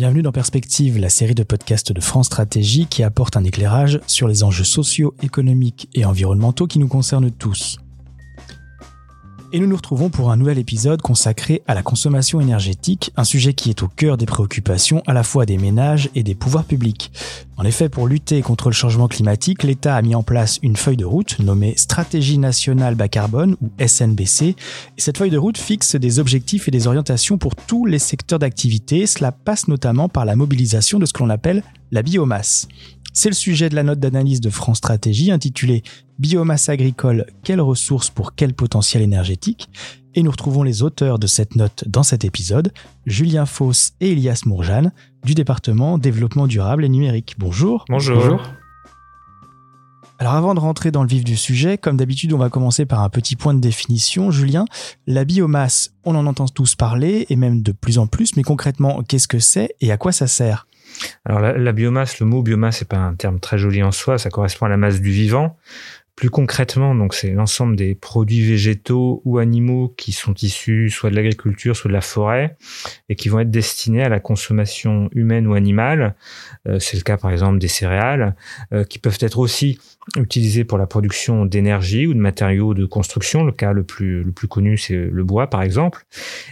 Bienvenue dans Perspective, la série de podcasts de France Stratégie qui apporte un éclairage sur les enjeux sociaux, économiques et environnementaux qui nous concernent tous et nous nous retrouvons pour un nouvel épisode consacré à la consommation énergétique, un sujet qui est au cœur des préoccupations à la fois des ménages et des pouvoirs publics. En effet, pour lutter contre le changement climatique, l'État a mis en place une feuille de route nommée Stratégie nationale bas carbone ou SNBC. Et cette feuille de route fixe des objectifs et des orientations pour tous les secteurs d'activité. Cela passe notamment par la mobilisation de ce que l'on appelle la biomasse. C'est le sujet de la note d'analyse de France Stratégie intitulée Biomasse agricole, quelles ressources pour quel potentiel énergétique? Et nous retrouvons les auteurs de cette note dans cet épisode, Julien Fauss et Elias Mourjane, du département Développement durable et numérique. Bonjour. Bonjour. Alors avant de rentrer dans le vif du sujet, comme d'habitude, on va commencer par un petit point de définition. Julien, la biomasse, on en entend tous parler, et même de plus en plus, mais concrètement, qu'est-ce que c'est et à quoi ça sert? Alors la, biomasse, le mot biomasse n'est pas un terme très joli en soi, ça correspond à la masse du vivant. Plus concrètement, donc c'est l'ensemble des produits végétaux ou animaux qui sont issus soit de l'agriculture, soit de la forêt, et qui vont être destinés à la consommation humaine ou animale. Euh, c'est le cas par exemple des céréales, euh, qui peuvent être aussi utilisés pour la production d'énergie ou de matériaux de construction. Le cas le plus, le plus connu, c'est le bois par exemple.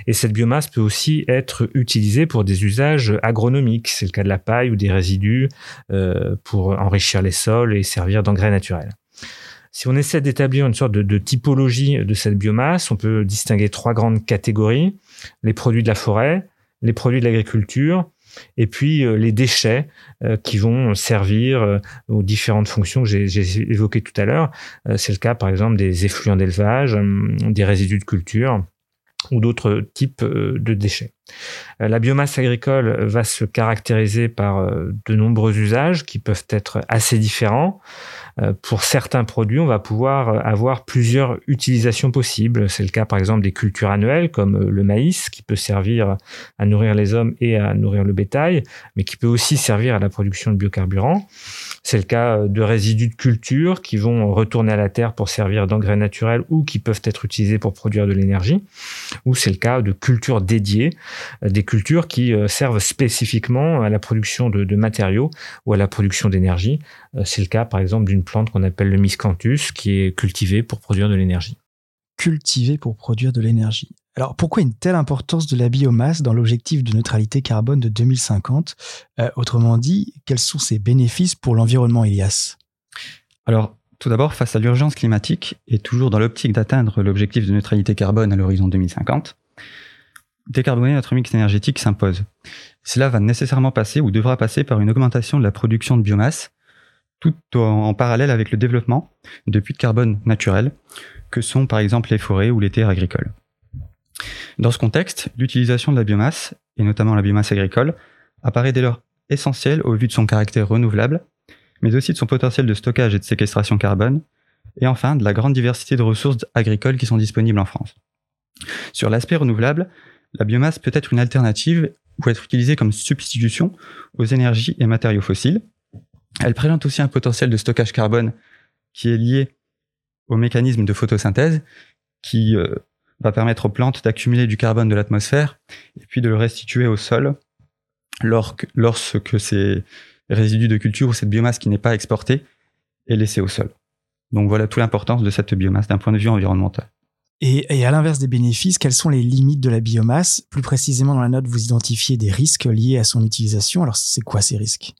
Et cette biomasse peut aussi être utilisée pour des usages agronomiques. C'est le cas de la paille ou des résidus euh, pour enrichir les sols et servir d'engrais naturels. Si on essaie d'établir une sorte de, typologie de cette biomasse, on peut distinguer trois grandes catégories. Les produits de la forêt, les produits de l'agriculture, et puis euh, les déchets euh, qui vont servir euh, aux différentes fonctions que j'ai évoquées tout à l'heure. C'est le cas par exemple des effluents d'élevage, hum, des résidus de culture ou d'autres types de déchets. La biomasse agricole va se caractériser par de nombreux usages qui peuvent être assez différents. Euh, pour certains produits, on va pouvoir euh, avoir plusieurs utilisations possibles. C'est le cas par exemple des cultures annuelles comme euh, le maïs qui peut servir à nourrir les hommes et à nourrir le bétail, mais qui peut aussi servir à la production de biocarburants. C'est le cas de résidus de culture qui vont retourner à la terre pour servir d'engrais naturels ou qui peuvent être utilisés pour produire de l'énergie. Ou c'est le cas de cultures dédiées, des cultures qui servent spécifiquement à la production de, de matériaux ou à la production d'énergie. C'est le cas par exemple d'une plante qu'on appelle le miscanthus, qui est cultivée pour produire de l'énergie. Cultivée pour produire de l'énergie. Alors pourquoi une telle importance de la biomasse dans l'objectif de neutralité carbone de 2050 euh, Autrement dit, quels sont ses bénéfices pour l'environnement, Elias? Alors tout d'abord, face à l'urgence climatique et toujours dans l'optique d'atteindre l'objectif de neutralité carbone à l'horizon 2050, décarboner notre mix énergétique s'impose. Cela va nécessairement passer ou devra passer par une augmentation de la production de biomasse tout en parallèle avec le développement de puits de carbone naturels, que sont par exemple les forêts ou les terres agricoles. Dans ce contexte, l'utilisation de la biomasse, et notamment la biomasse agricole, apparaît dès lors essentielle au vu de son caractère renouvelable, mais aussi de son potentiel de stockage et de séquestration carbone, et enfin de la grande diversité de ressources agricoles qui sont disponibles en France. Sur l'aspect renouvelable, la biomasse peut être une alternative ou être utilisée comme substitution aux énergies et matériaux fossiles, elle présente aussi un potentiel de stockage carbone qui est lié au mécanisme de photosynthèse qui euh, va permettre aux plantes d'accumuler du carbone de l'atmosphère et puis de le restituer au sol lorsque, ces résidus de culture ou cette biomasse qui n'est pas exportée est laissée au sol. Donc voilà toute l'importance de cette biomasse d'un point de vue environnemental. Et, à l'inverse des bénéfices, quelles sont les limites de la biomasse? Plus précisément, dans la note, vous identifiez des risques liés à son utilisation. Alors, c'est quoi ces risques?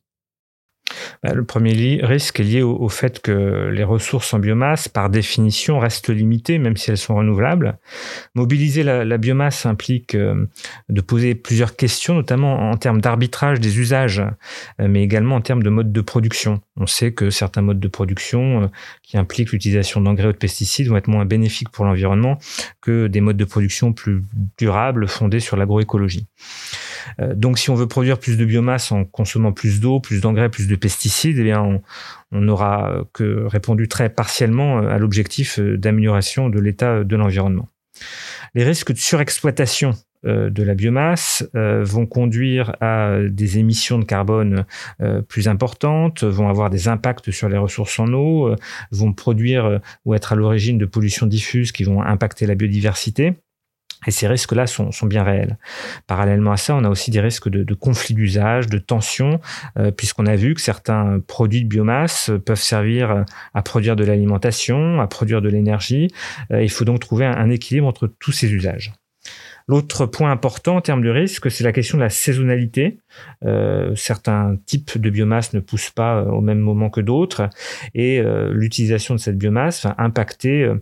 Le premier risque est lié au, fait que les ressources en biomasse, par définition, restent limitées, même si elles sont renouvelables. Mobiliser la, biomasse implique euh, de poser plusieurs questions, notamment en termes d'arbitrage des usages, euh, mais également en termes de mode de production. On sait que certains modes de production euh, qui impliquent l'utilisation d'engrais ou de pesticides vont être moins bénéfiques pour l'environnement que des modes de production plus durables fondés sur l'agroécologie. Euh, donc, si on veut produire plus de biomasse en consommant plus d'eau, plus d'engrais, plus de pesticides, eh bien, on, on n'aura que répondu très partiellement euh, à l'objectif euh, d'amélioration de l'état de l'environnement. Les risques de surexploitation de la biomasse vont conduire à des émissions de carbone plus importantes, vont avoir des impacts sur les ressources en eau, vont produire ou être à l'origine de pollutions diffuses qui vont impacter la biodiversité Et ces risques-là sont, sont, bien réels. Parallèlement à ça, on a aussi des risques de, conflits d'usage, de tensions, euh, puisqu'on a vu que certains produits de biomasse peuvent servir à produire de l'alimentation, à produire de l'énergie. Euh, il faut donc trouver un équilibre entre tous ces usages. L'autre point important en termes de risque, c'est la question de la saisonnalité. Euh, certains types de biomasse ne poussent pas euh, au même moment que d'autres et euh, l'utilisation de cette biomasse va impacter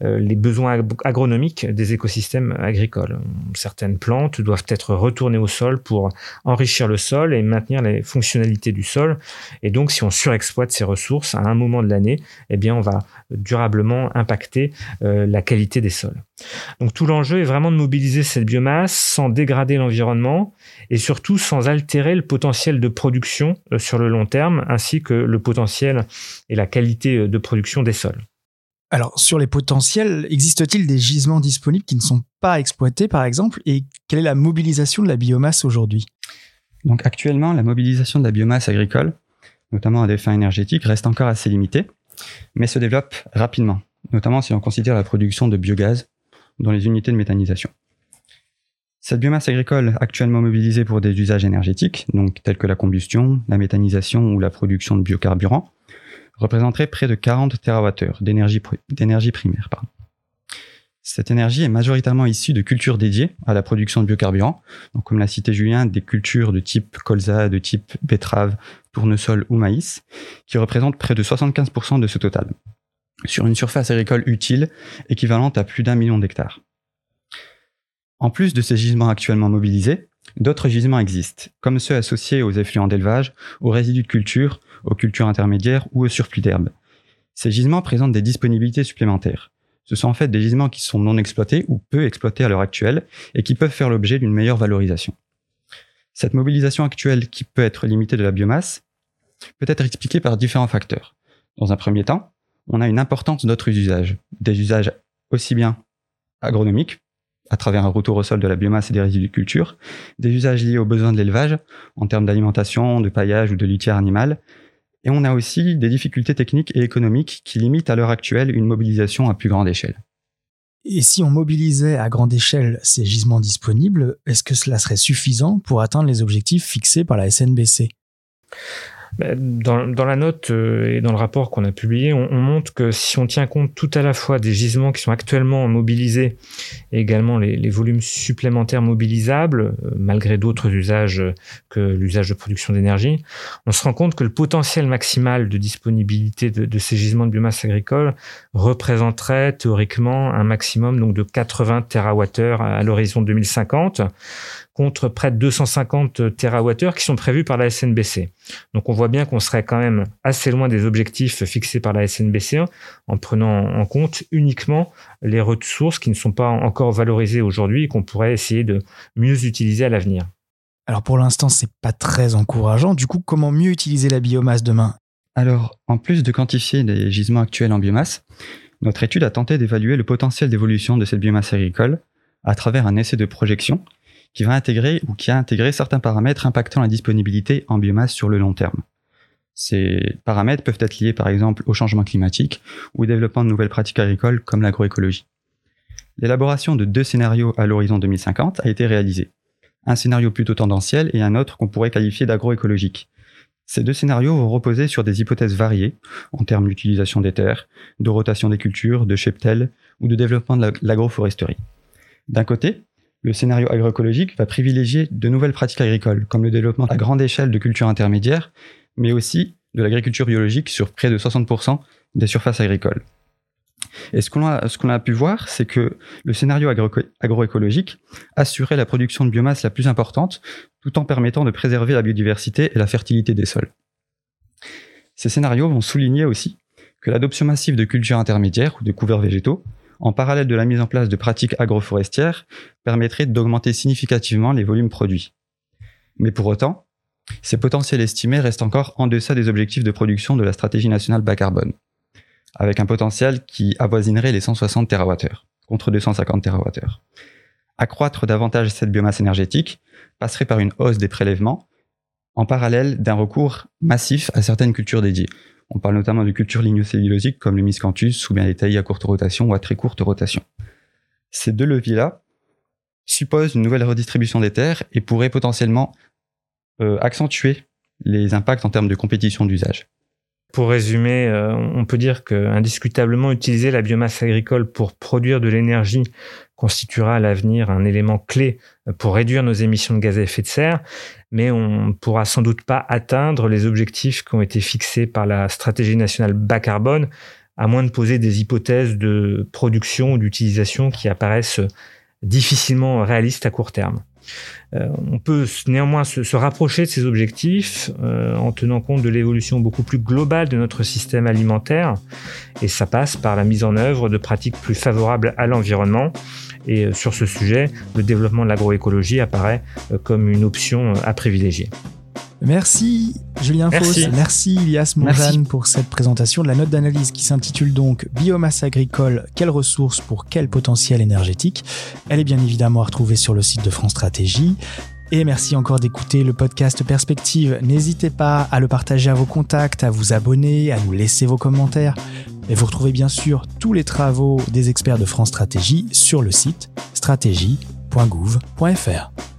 les besoins agronomiques des écosystèmes agricoles. Certaines plantes doivent être retournées au sol pour enrichir le sol et maintenir les fonctionnalités du sol. Et donc, si on surexploite ces ressources à un moment de l'année, eh bien, on va durablement impacter la qualité des sols. Donc, tout l'enjeu est vraiment de mobiliser cette biomasse sans dégrader l'environnement et surtout sans altérer le potentiel de production euh, sur le long terme ainsi que le potentiel et la qualité euh, de production des sols. Alors, sur les potentiels, existe-t-il des gisements disponibles qui ne sont pas exploités, par exemple, et quelle est la mobilisation de la biomasse aujourd'hui? Donc, actuellement, la mobilisation de la biomasse agricole, notamment à des fins énergétiques, reste encore assez limitée, mais se développe rapidement, notamment si on considère la production de biogaz dans les unités de méthanisation. Cette biomasse agricole actuellement mobilisée pour des usages énergétiques, donc tels que la combustion, la méthanisation ou la production de biocarburants, représenterait près de 40 TWh d'énergie, primaire. Cette énergie est majoritairement issue de cultures dédiées à la production de biocarburants, comme l'a cité Julien, des cultures de type colza, de type betterave, tournesol ou maïs, qui représentent près de 75% de ce total, sur une surface agricole utile équivalente à plus d'un million d'hectares. En plus de ces gisements actuellement mobilisés, d'autres gisements existent, comme ceux associés aux effluents d'élevage, aux résidus de culture, aux cultures intermédiaires ou aux surplus d'herbe. Ces gisements présentent des disponibilités supplémentaires. Ce sont en fait des gisements qui sont non exploités ou peu exploités à l'heure actuelle et qui peuvent faire l'objet d'une meilleure valorisation. Cette mobilisation actuelle qui peut être limitée de la biomasse peut être expliquée par différents facteurs. Dans un premier temps, on a une importance d'autres usages, des usages aussi bien agronomiques, à travers un retour au sol de la biomasse et des résidus de culture, des usages liés aux besoins de l'élevage, en termes d'alimentation, de paillage ou de litière animale, et on a aussi des difficultés techniques et économiques qui limitent à l'heure actuelle une mobilisation à plus grande échelle. Et si on mobilisait à grande échelle ces gisements disponibles, est-ce que cela serait suffisant pour atteindre les objectifs fixés par la SNBC dans, dans, la note euh, et dans le rapport qu'on a publié, on, on, montre que si on tient compte tout à la fois des gisements qui sont actuellement mobilisés et également les, les volumes supplémentaires mobilisables, euh, malgré d'autres usages que l'usage de production d'énergie, on se rend compte que le potentiel maximal de disponibilité de, de, ces gisements de biomasse agricole représenterait théoriquement un maximum donc de 80 TWh à l'horizon 2050 contre près de 250 TWh qui sont prévus par la SNBC. Donc on voit bien qu'on serait quand même assez loin des objectifs fixés par la SNBC en prenant en compte uniquement les ressources qui ne sont pas encore valorisées aujourd'hui et qu'on pourrait essayer de mieux utiliser à l'avenir. Alors pour l'instant, c'est pas très encourageant. Du coup, comment mieux utiliser la biomasse demain? Alors, en plus de quantifier les gisements actuels en biomasse, notre étude a tenté d'évaluer le potentiel d'évolution de cette biomasse agricole à travers un essai de projection qui va intégrer ou qui a intégré certains paramètres impactant la disponibilité en biomasse sur le long terme. Ces paramètres peuvent être liés par exemple au changement climatique ou au développement de nouvelles pratiques agricoles comme l'agroécologie. L'élaboration de deux scénarios à l'horizon 2050 a été réalisée. Un scénario plutôt tendanciel et un autre qu'on pourrait qualifier d'agroécologique. Ces deux scénarios vont reposer sur des hypothèses variées en termes d'utilisation des terres, de rotation des cultures, de cheptels ou de développement de l'agroforesterie. D'un côté, le scénario agroécologique va privilégier de nouvelles pratiques agricoles, comme le développement à grande échelle de cultures intermédiaires, mais aussi de l'agriculture biologique sur près de 60% des surfaces agricoles. Et ce qu'on a, pu voir, c'est que le scénario agro agroécologique assurait la production de biomasse la plus importante, tout en permettant de préserver la biodiversité et la fertilité des sols. Ces scénarios vont souligner aussi que l'adoption massive de cultures intermédiaires ou de couverts végétaux en parallèle de la mise en place de pratiques agroforestières, permettrait d'augmenter significativement les volumes produits. Mais pour autant, ces potentiels estimés restent encore en deçà des objectifs de production de la stratégie nationale bas carbone, avec un potentiel qui avoisinerait les 160 TWh, contre 250 TWh. Accroître davantage cette biomasse énergétique passerait par une hausse des prélèvements, en parallèle d'un recours massif à certaines cultures dédiées, on parle notamment de cultures lignocellulosiques comme le miscanthus ou bien les taillis à courte rotation ou à très courte rotation. Ces deux leviers-là suppose une nouvelle redistribution des terres et pourrait potentiellement euh, accentuer les impacts en termes de compétition d'usage. Pour résumer, euh, on peut dire que indiscutablement utiliser la biomasse agricole pour produire de l'énergie constituera à l'avenir un élément clé pour réduire nos émissions de gaz à effet de serre, mais on ne pourra sans doute pas atteindre les objectifs qui ont été fixés par la stratégie nationale bas carbone, à moins de poser des hypothèses de production ou d'utilisation qui apparaissent difficilement réalistes à court terme. Euh, on peut néanmoins se, rapprocher de ces objectifs euh, en tenant compte de l'évolution beaucoup plus globale de notre système alimentaire, et ça passe par la mise en œuvre de pratiques plus favorables à l'environnement. Et euh, sur ce sujet, le développement de l'agroécologie apparaît comme une option à privilégier. Merci Julien Merci. Fauss, merci Ilias Morane pour cette présentation de la note d'analyse qui s'intitule donc Biomasse agricole, quelles ressources pour quel potentiel énergétique? Elle est bien évidemment à retrouver sur le site de France Stratégie. Et merci encore d'écouter le podcast Perspective. N'hésitez pas à le partager à vos contacts, à vous abonner, à nous laisser vos commentaires. Et vous retrouvez bien sûr tous les travaux des experts de France Stratégie sur le site stratégie.gouv.fr.